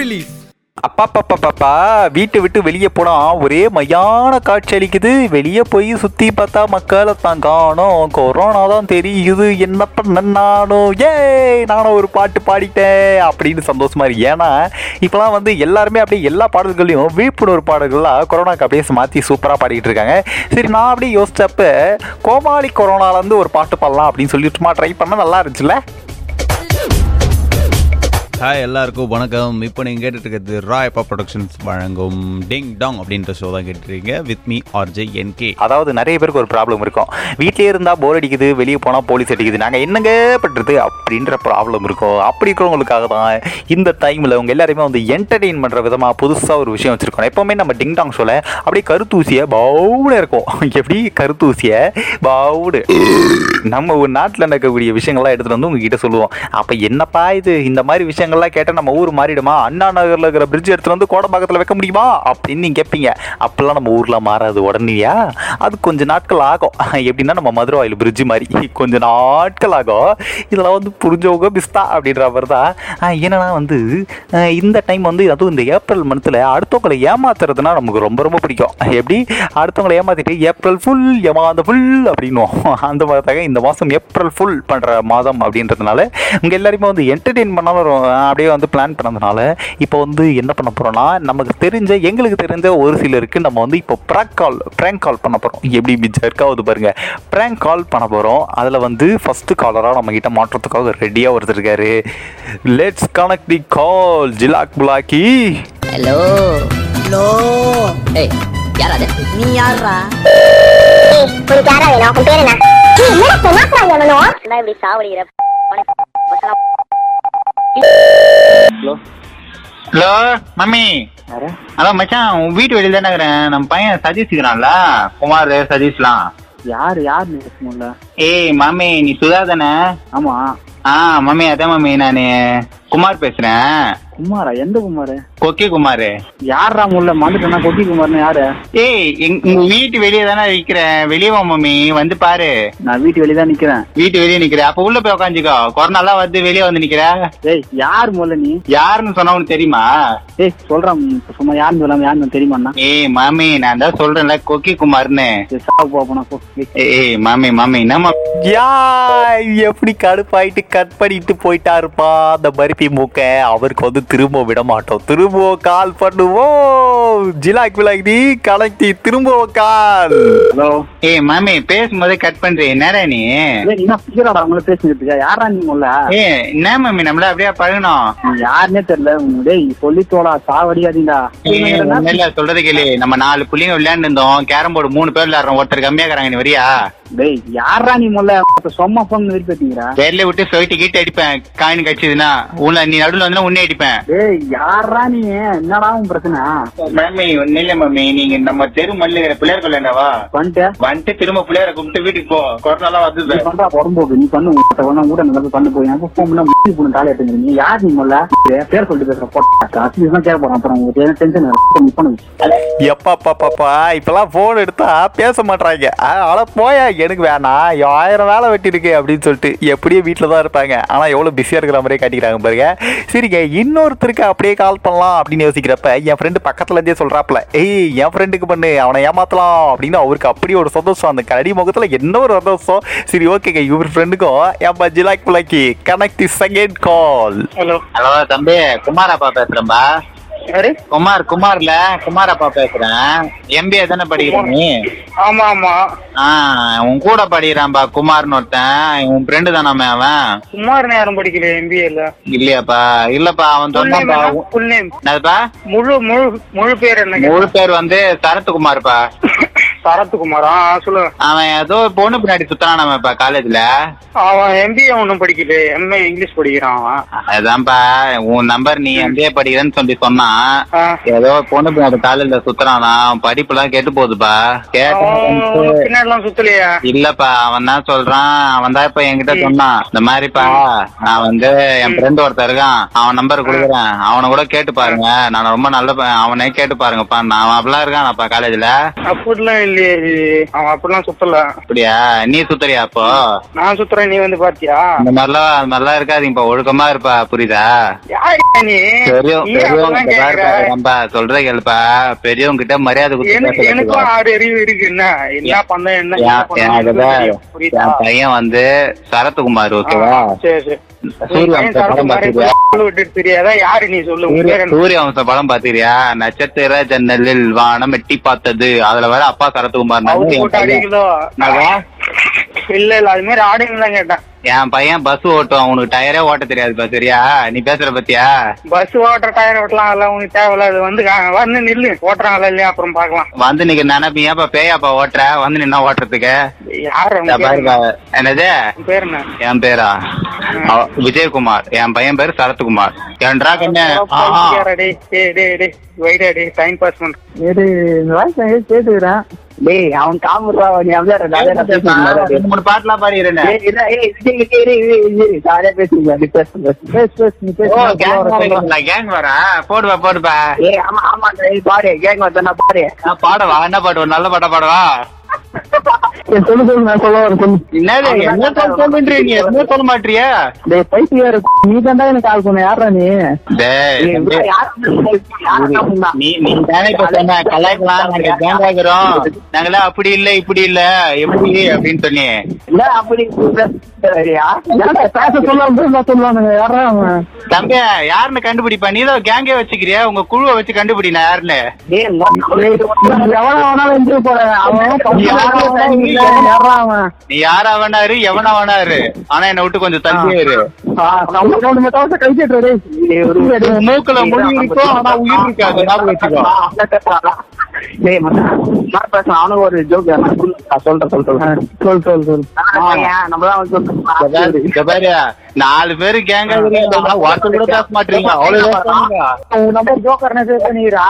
Release அப்பாப்பாப்பாப்பா வீட்டை விட்டு வெளியே போனா ஒரே மையான காட்சி அளிக்குது. வெளியே போய் சுத்தி பார்த்தா மக்களை தான் காணும். கொரோனா தான் தெரியுது. என்ன பண்ண நானும் ஏய் நானும் ஒரு பாட்டு பாடிட்டேன் அப்படின்னு சந்தோஷமா இருக்கு. ஏன்னா இப்பெல்லாம் வந்து எல்லாருமே அப்படியே எல்லா பாடல்களையும் விழிப்புணர்வு பாடல்கள்லாம் கொரோனாக்கு அப்படியே மாற்றி சூப்பராக பாடிக்கிட்டு இருக்காங்க. சரி நான் அப்படியே யோசிச்சப்ப கோமாளி கொரோனாலேருந்து ஒரு பாட்டு பாடலாம் அப்படின்னு சொல்லி சும்மா ட்ரை பண்ண நல்லா இருந்துச்சுல்ல? ஹாய் எல்லாருக்கும் வணக்கம். இப்போ நீங்கள் கேட்டுட்டு இருக்கிறது ராயப்பா ப்ரொடக்ஷன்ஸ் வழங்கும் டிங் டாங் அப்படின்ற ஷோ தான் கேட்டுருக்கீங்க. வித் மீ ஆர்ஜே என்கே அதாவது நிறைய பேருக்கு ஒரு ப்ராப்ளம் இருக்கும். வீட்டிலே இருந்தால் போர் அடிக்குது வெளியே போனால் போலீஸ் அடிக்குது. நாங்கள் என்னங்க பண்ணுறது அப்படின்ற ப்ராப்ளம் இருக்கும். அப்படி இருக்கிறவங்களுக்காக தான் இந்த டைமில் அவங்க எல்லாருமே வந்து என்டர்டெயின் பண்ணுற விதமாக புதுசாக ஒரு விஷயம் வச்சுருக்கோம். எப்போவுமே நம்ம டிங் டாங் ஷோவில் அப்படியே கருத்தூசியை பவுடு இருக்கும். எப்படி? கருத்தூசியை பவுடு நம்ம ஒரு நாட்டில் நடக்கக்கூடிய விஷயங்கள்லாம் எடுத்துகிட்டு வந்து உங்ககிட்ட சொல்லுவோம். அப்போ என்னப்பா இது? இந்த மாதிரி விஷயம் விஷயங்கள்லாம் கேட்டால் நம்ம ஊர் மாறிடுமா? அண்ணா நகரில் இருக்கிற பிரிட்ஜ் எடுத்துகிட்டு வந்து கோடம்பாக்கத்தில் வைக்க முடியுமா? அப்படின்னு நீங்கள் கேட்பீங்க அப்போல்லாம் நம்ம ஊரில் மாறாது உடனேயா? அது கொஞ்ச நாட்கள் ஆகும். எப்படின்னா நம்ம மதுரை ஆயில் பிரிட்ஜ் மாதிரி. கொஞ்ச நாட்கள் ஆகும். இதெல்லாம் வந்து புரிஞ்சவங்க பிஸ்தா அப்படின்ற மாதிரி தான். என்னென்னா என்னன்னா வந்து இந்த டைம் வந்து அதுவும் இந்த ஏப்ரல் மந்த்தில் அடுத்தவங்களை ஏமாத்துறதுனா நமக்கு ரொம்ப ரொம்ப பிடிக்கும். எப்படி? அடுத்தவங்களை ஏமாற்றிட்டு ஏப்ரல் ஃபுல் ஏமாந்த ஃபுல் அப்படின்னுவோம். அந்த மாதிரி தாங்க இந்த மாதம் ஏப்ரல் ஃபுல் பண்ணுற மாதம் அப்படின்றதுனால இங்கே எல்லாருமே வந்து என்டர்டெயின் பண்ணாலும் அப்படியே வந்து பிளான் பண்ணதுனால இப்போ வந்து என்ன பண்ண போகிறோம்னா நமக்கு தெரிஞ்ச எங்களுக்கு தெரிஞ்ச ஒரு சிலருக்கு நம்ம வந்து இப்போ ப்ராங்க் கால் ப்ராங்க் கால் பண்ண போகிறோம் எப்படி பிஜர்க்காவது பாருங்க. ப்ராங்க் கால் பண்ண போகிறோம் அதில் வந்து ஃபஸ்ட்டு காலராக நம்ம கிட்ட மாற்றத்துக்காக ரெடியாக ஒருத்தர் இருக்காரு. லெட்ஸ் கனெக்ட் தி கால் ஜிலாக் புலாக்கி. ஹலோ ஹலோ ஏய் யார் நீ யாரா உனக்கு யாரா வேணும்? உன் பேர் என்ன? என்னடா நான் இப்படி சாவடிக்கிற ஹலோ மம்மி. அதான் மச்சான் உன் வீட்டு வெளியில தானே இருக்கிறேன். நம்ம பையன் சதீஷ் இருக்கிறான்ல. குமார் சதீஷ்லாம். யார் யார் ஸ்கூல்ல ஏய் மம்மி நீ சுதா தானே? ஆமா. ஆ மம்மி அதான் மம்மி நான் குமார் பேசுறேன். குமாரா? எந்த குமார்? கொக்கி குமார் யாரா முல்ல? மறந்துட்டேன்னா கொக்கி குமார்னு யாரு? ஏய் உங்க வீட்டு வெளியே தானே இருக்கிறேன் வெளியே வா மம்மி வந்து பாரு. நான் வீட்டு வெளியே தான் நிக்கிறேன். வீட்டு வெளியே நிக்கிறேன் அப்ப உள்ள போய் உட்காந்துக்கோ கொரோனாலாம் வந்து வெளியே வந்து நிக்கிற. ஏய் யார் முல்ல நீ? யாருன்னு சொன்னா உனக்கு தெரியுமா? ஏய் சொல்றான். சும்மா யாருன்னு சொல்லாம யாருன்னு தெரியுமாண்ணா? ஏய் மாமி நான் தான் சொல்றேன்ல கொக்கி குமார்னு ஏய், மாமி மாமி என்னம்மா யா எப்படி கடுப்பாயிட்டு கட் பண்ணிட்டு போயிட்டாருப்பா? அந்த பருப்பி மூக்க அவருக்கு வந்து திரும்ப விட மாட்டோம். திரும்ப கால் பண்ணுவோம். ஜிலாக் விலாக் நீ கலக்கி திரும்ப கால் ஹலோ ஏய் மாமி பேசும்போதே கட் பண்றே என்னடா நீ? என்ன பிக்கிறாடா அவங்கள பேசிட்டு யாரா நீ முல்ல ஏய் என்ன மாமி நம்மள அப்படியே பழகணும் யாருன்னே தெரியல. டேய் சொல்லி தோடா சாவடியாதீங்கடா இல்ல சொல்றது கேளு. நம்ம நாலு புள்ளிங்க விளையாண்டு இருந்தோம் கேரம் போர்டு மூணு பேர் விளையாடுறோம். ஒருத்தர் கம்மியா இருக்கிறாங்க நீ வரியா? டேய் யாரா நீ முல்ல சொம்மா போன் விருப்பத்தீங்கடா வேர்ல விட்டு சொல்லிட்டு கீட்டு அடிப்பேன். காயின் கடிச்சதுன்னா உன்னை நீ நடுவுல வந்து உன்னே அடிப்பேன். டேய் யாரா நீ? என்னடா உன் பிரச்சனை? மாமி இல்ல மாமி நீங்க நம்ம தெரு மல்ல பிள்ளையார் கொள்ளவா பண்ணிட்டு வந்துட்டு திரும்ப பிள்ளையார கும்பிட்டு வீட்டுக்கு போ. கொரோனாலாம் நீ வந்து பண்றா புறம்போக்கு நீ பண்ணு கூட நல்லா பண்ணு போய். எனக்கு ஃபோன் பண்ணா முடி பண்ணு தாலி எடுத்துங்க நீ யார் நீ முதல்ல? பேர் சொல்லிட்டு கேட்க போறான். அப்புறம் உங்களுக்கு டென்ஷன் எப்பா இப்பெல்லாம் போன் எடுத்தா பேச மாட்டாங்க ஆனா போயா எனக்கு வேணாம் ஆயிரம் வேலை வெட்டி இருக்கு அப்படின்னு சொல்லிட்டு எப்படியும் வீட்டில் தான் இருப்பாங்க. ஆனா எவ்வளவு பிஸியா இருக்கிற மாதிரியே காட்டிக்கிறாங்க பாருங்க. சரிங்க இன்னொருத்தருக்கு அப்படியே கால் பண்ணலாம் அப்படின்னு யோசிக்கிறப்ப என் ஃப்ரெண்டு பக்கத்துல இருந்தே சொல்றாப்ல ஏய் என் ஃப்ரெண்டுக்கு பண்ணு அவனை ஏமாத்தலாம். அப்படின்னு அவருக்கு அப்படி ஒரு சந்தோஷம். அந்த முகத்துல என்ன ஒரு சந்தோஷம். சரி ஓகேங்க இவர் ஃப்ரெண்டுக்கும் ஏன்பா ஜிலாக் புலாக்கி connect the second call hello hello தம்பி குமார் அப்பா பேசுறேன்பா. குமார் குமார்ல குமார் அப்பா பேசுறேன். எம்பிஏ தானே படிக்கிற நீ? ஆமா ஆமா ஆ உன் கூட படிக்கிறான்பா குமார்னு ஒருத்தன். உன் ஃப்ரெண்டு தானாமே அவன். குமார் நேரம் படிக்கல எம்பிஏல இல்லையாப்பா. இல்லப்பா அவன் சொன்னான்பா ஃபுல் நேம் முழு முழு முழு பேர் என்ன முழு பேர் வந்து சரத்குமார்ப்பா. சரத்குமாரா? சொல்லு. அவன் ஏதோ பொண்ணு பின்னாடி சுத்தனானாமப்பா காலேஜ்ல அவன் எம்பிஏ ஒன்றும் படிக்கல. எம்ஏ இங்கிலீஷ் படிக்கிறான் அவன். அதான்ப்பா உன் நம்பர் நீ எம்பிஏ படிக்கிறேன்னு சொல்லி சொன்னான். ஏதோ பொண்ணு பின்னாடி காலேஜ்ல சுத்துறானா அவன் படிப்புலாம் கெட்டு போகுதுப்பா. பின்னாடிலாம் சுத்தலையா? இல்லப்பா அவன் தான் சொல்றான்? அவன் தான் இப்ப என்கிட்ட சொன்னான். இந்த மாதிரிப்பா நான் வந்து என் ஃப்ரெண்ட் ஒருத்தன் இருக்கான். அவன் நம்பர் கொடுக்குறேன். அவனை கூட கேட்டு பாருங்க. நான் ரொம்ப நல்ல. அவனே கேட்டு பாருங்கப்பா. நான் அப்படிலாம் இருக்கானப்பா காலேஜ்ல அப்படிலாம் இல்லையே அவன் அப்படிலாம் சுத்தல. அப்படியா? நீ சுத்துறியா அப்போ? நான் சுத்துறேன் நீ வந்து பாத்தியா? அந்த மாதிரிலாம் அந்த மாதிரிலாம் ஒழுக்கமா இருப்பா புரியுதா? யாரு நீ? நீ பெரியவங்க சொல்றத கேளுப்பா. பெரியவங்க கிட்ட மரியாதை கொடுத்து எனக்கும். ஆறு அறிவு இருக்கு என்ன? என்ன பண்ண என்ன தெரியும். பையன் வந்து சரத்குமார் ஓகேவா? ஆ, சரி சரி. சூரிய பையன் வம்சம் படம் பாத்திரியா நட்சத்திர ஜன்னலில் வானம் எட்டி பார்த்தது. அதுல வர அப்பா சரத்குமார்? இல்ல இல்ல அது மாதிரி ஆடுங்க தான் கேட்டேன். என் பையன் பஸ் ஓட்டுவான் உனக்கு டயரே ஓட்ட தெரியாதுப்பா சரியா? நீ பேசுற பத்தியா? பஸ் ஓட்டுற டயர் ஓட்டலாம். அதெல்லாம் உனக்கு தேவையில்ல. அது வந்து வந்து நில்லு. ஓட்டுறாங்களா இல்லையா? அப்புறம் பாக்கலாம் வந்து நீங்க நினைப்பீங்க அப்ப பேயாப்பா ஓட்டுற? வந்து நின்னா ஓட்டுறதுக்கு? யாரு. என்னது? உன் பேர் என்ன? என் பேரா? அவ- விஜயகுமார். என் பையன் பேரு சரத்குமார். ஏன்றா கண்ணு? ஆஹா. டேய் டேய் டேய் டேய் வைடா டேய் டைம் பாஸ் பண்ற கேட்டுக்கிறேன். டேய் அவன் காமெடிடா நீ அப்படியே மூணு பாட்டுலாம் பாடிடுறேன் போடுவா டேய் பாரு கேங் நான் பாடவா என்ன பாடுவா நல்ல பாட்டா பாடவா சொல்லு சொல்லு நான் சொல்ல வரேன் சொல்லு. என்னது என்ன நீ எதுவுமே சொல்ல மாட்டியா டேய் பைத்தியாரு நீ தான்டா எனக்கு கால் பண்ண யாரா நீ? நீ நீ தானே இப்ப சொன்ன கலாய்க்கலாம் நாங்க கேங் ஆகுறோம். நாங்களா அப்படி இல்ல இப்படி இல்ல. எப்படி அப்படின்னு சொன்னி. இல்ல அப்படி பேசுறியா? ஏன்டா பேச சொல்லாம பேச சொல்லானுங்க யாரா அவன்? தம்பி யாருன்னு கண்டுபிடிப்பா? நீ தான் கேங்கே வச்சுக்கிறியா? உங்க குழுவை வச்சு கண்டுபிடி நான் யாருன்னு யாரா நீ யாரா வேணாரு எவனா வேணாரு ஆனா என்னை விட்டு கொஞ்சம் தள்ளியே இரு மூக்குல முடி இருக்கும், ஆனா உயிர் இருக்காது, ஞாபகம் வச்சுக்கோ. டேய். அவனுக்கு ஒரு. நான் சொல்றேன், சொல்றேன். சொல், சொல், சொல். ஏன், நம்ம தான் வந்து இங்க பாரு, இங்க பாரு, நாலு பேரு கேங்க கூட பேச மாட்டீங்க அவ்வளவு. உன் number joker னு save பண்ணிக்கிறா.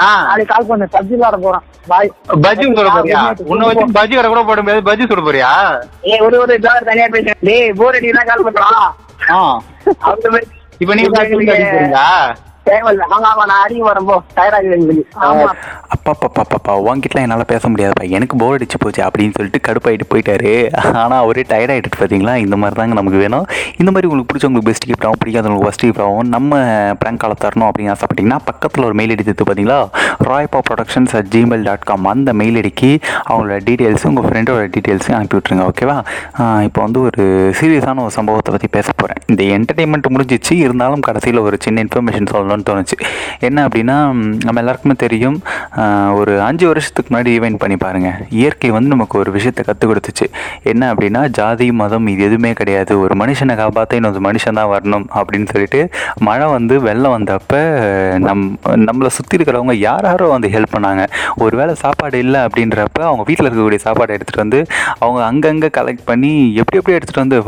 ஆ. நாளைக்கு call பண்ணு. சப்ஜி விளையாட போறோம். Bye. பஜ்ஜி சுட போறியா உன்னை வச்சு பஜ்ஜி கடை கூட போட முடியாது பஜ்ஜி சுட போறியா ஏய், ஒரு ஒரு joker தனியா பேசுறேன். டேய், bore அடிக்குதுன்னா call பண்றான். ஆ. இப்ப நீங்க பஜ்ஜி தேவையில்ல. ஆமா, ஆமா, நான் அடிக்க. அப்பா என்னால் பேச முடியாதுப்பா. எனக்கு போர் அடிச்சு போச்சு அப்படின்னு சொல்லிட்டு கடுப்பாயிட்டு போயிட்டாரு. ஆனால் அவரே டயர்ட் ஆகிட்டு பார்த்தீங்களா இந்த மாதிரி தாங்க நமக்கு வேணும். இந்த மாதிரி உங்களுக்கு பிடிச்சவங்களுக்கு பெஸ்ட் கிஃப்ட் ஆகும் பிடிக்காதவங்களுக்கு ஃபஸ்ட் கிஃப்ட் ஆகும் நம்ம ப்ராங்க் காலை தரணும் அப்படின்னு ஆசைப்பட்டீங்கன்னா பக்கத்தில் ஒரு மெயில் எடுத்து பார்த்தீங்களா ராய்பா productions at Gmail dot com அந்த மெயில் ஐடிக்கு அவங்களோட டீட்டெயில்ஸும் உங்கள் ஃப்ரெண்டோட டீட்டெயில்ஸும் அனுப்பி விட்ருங்க ஓகேவா இப்போ வந்து ஒரு சீரியஸான ஒரு சம்பவத்தை பற்றி பேச போகிறேன் இந்த என்டர்டெயின்மெண்ட் முடிஞ்சிச்சு. இருந்தாலும் கடைசியில் ஒரு சின்ன இன்ஃபர்மேஷன் பண்ணணும்னு தோணுச்சு. என்ன அப்படின்னா நம்ம எல்லாருக்குமே தெரியும் ஒரு அஞ்சு வருஷத்துக்கு முன்னாடி ஈவெண்ட் பண்ணி பாருங்க. இயற்கை வந்து நமக்கு ஒரு விஷயத்தை கற்றுக் கொடுத்துச்சு. என்ன அப்படின்னா ஜாதி மதம் இது எதுவுமே கிடையாது. ஒரு மனுஷனை காப்பாற்ற இன்னொரு மனுஷன் தான் வரணும் அப்படின்னு சொல்லிட்டு மழை வந்து வெள்ளம் வந்தப்ப நம் நம்மளை சுற்றி இருக்கிறவங்க யார் யாரோ வந்து ஹெல்ப் பண்ணாங்க. ஒரு வேளை சாப்பாடு இல்லை அப்படின்றப்ப அவங்க வீட்டில் இருக்கக்கூடிய சாப்பாடை எடுத்துகிட்டு வந்து அவங்க அங்கங்கே கலெக்ட் பண்ணி எப்படி எப்படி எடுத்துகிட்டு வந்து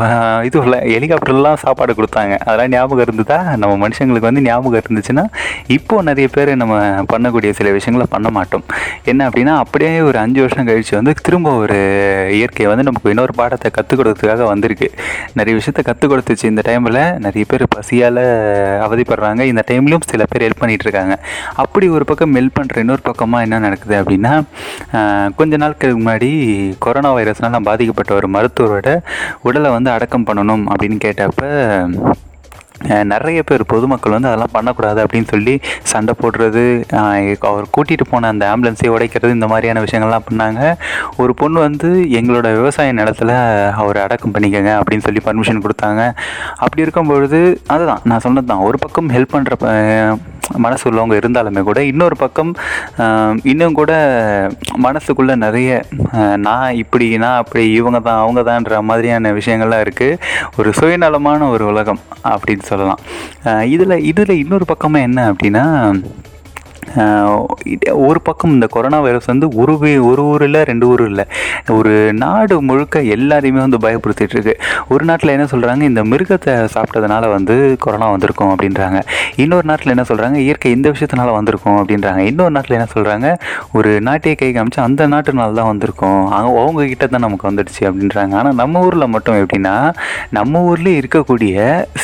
இது ஹெலிகாப்டர்லாம் சாப்பாடு கொடுத்தாங்க. அதெல்லாம் ஞாபகம் இருந்ததா? நம்ம மனுஷங்களுக்கு வந்து ஞாபகம் இருந்துச்சுன்னா இப்போ நிறைய பேர் நம்ம பண்ணக்கூடிய சில விஷயங்களை பண்ண மாட்டோம். என்ன அப்படின்னா அப்படியே ஒரு அஞ்சு வருஷம் கழிச்சு வந்து திரும்ப ஒரு இயற்கை வந்து நமக்கு இன்னொரு பாடத்தை கற்றுக் கொடுத்ததுக்காக வந்திருக்கு. நிறைய விஷயத்த கற்றுக் கொடுத்துச்சு இந்த டைமில் நிறைய பேர் பசியால் அவதிப்படுறாங்க. இந்த டைம்லையும் சில பேர் ஹெல்ப் பண்ணிகிட்டு இருக்காங்க. அப்படி ஒரு பக்கம் ஹெல்ப் பண்ணுற இன்னொரு பக்கமாக என்ன நடக்குது அப்படின்னா கொஞ்ச நாட்களுக்கு முன்னாடி கொரோனா வைரஸ்னால் பாதிக்கப்பட்ட ஒரு மருத்துவரோட உடலை வந்து அடக்கம் பண்ணணும் அப்படின்னு கேட்டப்போ நிறைய பேர் பொதுமக்கள் வந்து அதெல்லாம் பண்ணக்கூடாது அப்படின்னு சொல்லி சண்டை போடுறது அவர் கூட்டிகிட்டு போன அந்த ஆம்புலன்ஸை உடைக்கிறது இந்த மாதிரியான விஷயங்கள்லாம் பண்ணாங்க. ஒரு பொண்ணு வந்து எங்களோட விவசாய நிலத்துல அவர் அடக்கம் பண்ணிக்கங்க அப்படின்னு சொல்லி பர்மிஷன் கொடுத்தாங்க. அப்படி இருக்கும் பொழுது அதுதான் நான் சொன்னது தான் ஒரு பக்கம் ஹெல்ப் பண்ணுற மனசு உள்ளவங்க இருந்தாலுமே கூட இன்னொரு பக்கம் இன்னும் கூட மனசுக்குள்ளே நிறைய நான் இப்படி நான் அப்படி இவங்க தான் அவங்க தான்ன்ற மாதிரியான விஷயங்கள்லாம் இருக்குது ஒரு சுயநலமான ஒரு உலகம் அப்படின்னு சொல்லலாம். இதில் இதில் இன்னொரு பக்கமாக என்ன அப்படின்னா ஒரு பக்கம் இந்த கொரோனா வைரஸ் வந்து ஒரு ஒரு ஊர் இல்லை ரெண்டு ஊர் இல்லை. ஒரு நாடு முழுக்க எல்லாரையுமே வந்து பயப்படுத்திட்டு இருக்கு. ஒரு நாட்டில் என்ன சொல்கிறாங்க இந்த மிருகத்தை சாப்பிட்டதுனால வந்து கொரோனா வந்திருக்கும் அப்படின்றாங்க. இன்னொரு நாட்டில் என்ன சொல்கிறாங்க இயற்கை இந்த விஷயத்தினால வந்திருக்கும் அப்படின்றாங்க. இன்னொரு நாட்டில் என்ன சொல்கிறாங்க ஒரு நாட்டையே கை காமிச்சு அந்த நாட்டுனால தான் வந்திருக்கும். அவங்க அவங்க கிட்ட தான் நமக்கு வந்துடுச்சு அப்படின்றாங்க. ஆனால் நம்ம ஊரில் மட்டும் எப்படின்னா நம்ம ஊர்லேயே இருக்கக்கூடிய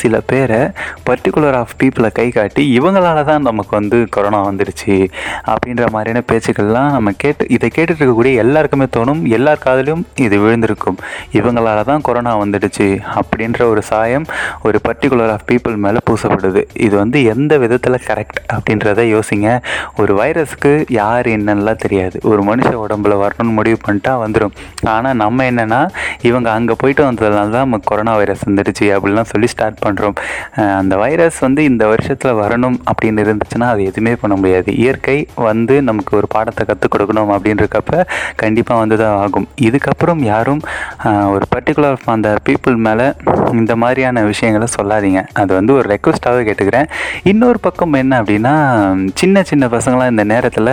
சில பேரை பர்டிகுலர் ஆஃப் பீப்புளை கை காட்டி இவங்களால தான் நமக்கு வந்து கொரோனா வந்துடுச்சு. போச்சு அப்படின்ற மாதிரியான பேச்சுக்கள்லாம் நம்ம கேட்டு இதை கேட்டுட்டு இருக்கக்கூடிய எல்லாருக்குமே தோணும் எல்லார் காதலையும் இது விழுந்திருக்கும். இவங்களால தான் கொரோனா வந்துடுச்சு அப்படின்ற ஒரு சாயம் ஒரு பர்டிகுலர் ஆஃப் பீப்புள் மேலே பூசப்படுது. இது வந்து எந்த விதத்தில் கரெக்ட் அப்படின்றத யோசிங்க. ஒரு வைரஸ்க்கு யார் என்னன்னா தெரியாது. ஒரு மனுஷ உடம்புல வரணும்னு முடிவு பண்ணிட்டா வந்துடும் ஆனால் நம்ம என்னென்னா இவங்க அங்கே போயிட்டு வந்ததுனால தான் நமக்கு கொரோனா வைரஸ் வந்துடுச்சு அப்படிலாம் சொல்லி ஸ்டார்ட் பண்ணுறோம் அந்த வைரஸ் வந்து இந்த வருஷத்தில் வரணும் அப்படின்னு இருந்துச்சுன்னா அது எதுவுமே பண்ண முடியாது. இயற்கை வந்து நமக்கு ஒரு பாடத்தை கற்றுக் கொடுக்கணும் அப்படின்றக்கப்ப கண்டிப்பாக வந்து தான் ஆகும். இதுக்கப்புறம் யாரும் ஒரு பர்டிகுலர் அந்த பீப்புள் மேலே இந்த மாதிரியான விஷயங்களை சொல்லாதீங்க. அது வந்து ஒரு ரெக்வஸ்ட்டாகவே கேட்டுக்கிறேன். இன்னொரு பக்கம் என்ன அப்படின்னா சின்ன சின்ன பசங்களாம் இந்த நேரத்தில்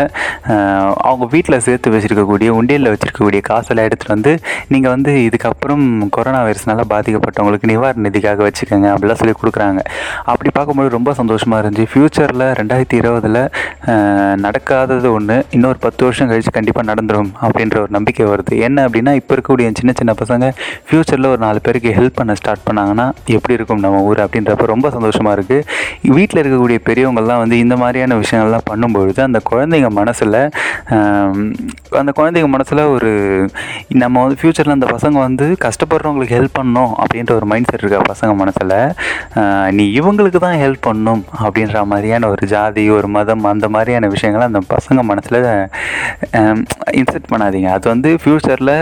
அவங்க வீட்டில் சேர்த்து வச்சுருக்கக்கூடிய உண்டியலில் வச்சுருக்கக்கூடிய காசெல்லாம் எடுத்துகிட்டு வந்து நீங்கள் வந்து இதுக்கப்புறம் கொரோனா வைரஸ்னால பாதிக்கப்பட்டவங்களுக்கு நிவாரண நிதிக்காக வச்சுக்கோங்க அப்படிலாம் சொல்லி கொடுக்குறாங்க. அப்படி பார்க்கும்போது ரொம்ப சந்தோஷமாக இருந்துச்சு. ஃப்யூச்சரில் ரெண்டாயிரத்தி இருபதில் நடக்காதது ஒன்று இன்னொரு பத்து வருஷம் கழித்து கண்டிப்பாக நடந்துடும் அப்படின்ற ஒரு நம்பிக்கை வருது. என்ன அப்படின்னா இப்போ இருக்கக்கூடிய சின்ன சின்ன பசங்க ஃப்யூச்சரில் ஒரு நாலு பேருக்கு ஹெல்ப் பண்ண ஸ்டார்ட் பண்ணாங்கன்னா எப்படி இருக்கும் நம்ம ஊர் அப்படின்றப்ப ரொம்ப சந்தோஷமாக இருக்குது வீட்டில் இருக்கக்கூடிய பெரியவங்கள்லாம் வந்து இந்த மாதிரியான விஷயங்கள்லாம் பண்ணும்பொழுது அந்த குழந்தைங்க மனசில் அந்த குழந்தைங்க மனசில் ஒரு நம்ம வந்து ஃப்யூச்சரில் அந்த பசங்க வந்து கஷ்டப்படுறவங்களுக்கு ஹெல்ப் பண்ணணும் அப்படின்ற ஒரு மைண்ட் செட் இருக்கா பசங்க மனசில் நீ இவங்களுக்கு தான் ஹெல்ப் பண்ணணும் அப்படின்ற மாதிரியான ஒரு ஜாதி ஒரு மதம் அந்த மாதிரியான விஷயங்களை அந்த பசங்க மனசில் இன்செர்ட் பண்ணாதீங்க. அது வந்து ஃப்யூச்சரில்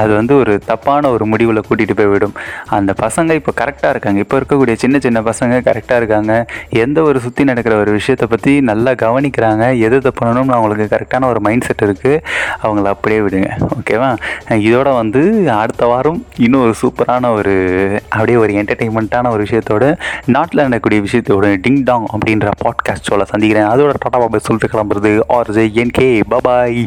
அது வந்து ஒரு தப்பான ஒரு முடிவில் கூட்டிகிட்டு போய் விடும். அந்த பசங்க இப்போ கரெக்டாக இருக்காங்க. இப்போ இருக்கக்கூடிய சின்ன சின்ன பசங்க கரெக்டாக இருக்காங்க. எந்த ஒரு சுற்றி நடக்கிற ஒரு விஷயத்தை பற்றி நல்லா கவனிக்கிறாங்க. எது எதை அவங்களுக்கு கரெக்டான ஒரு மைண்ட் செட் இருக்குது அவங்கள அப்படியே விடுங்க. ஓகேவா இதோட வந்து அடுத்த வாரம் இன்னும் ஒரு சூப்பரான ஒரு அப்படியே ஒரு என்டர்டெயின்மெண்ட்டான ஒரு விஷயத்தோட நாட்டில் நடக்கக்கூடிய விஷயத்தோட டிங் டாங் அப்படின்ற பாட்காஸ்ட் சொல்ல சந்திக்கிறேன். அதோட டாடா பாபா சொல்லிட்டு கிளம்புறது. R J N K bye bye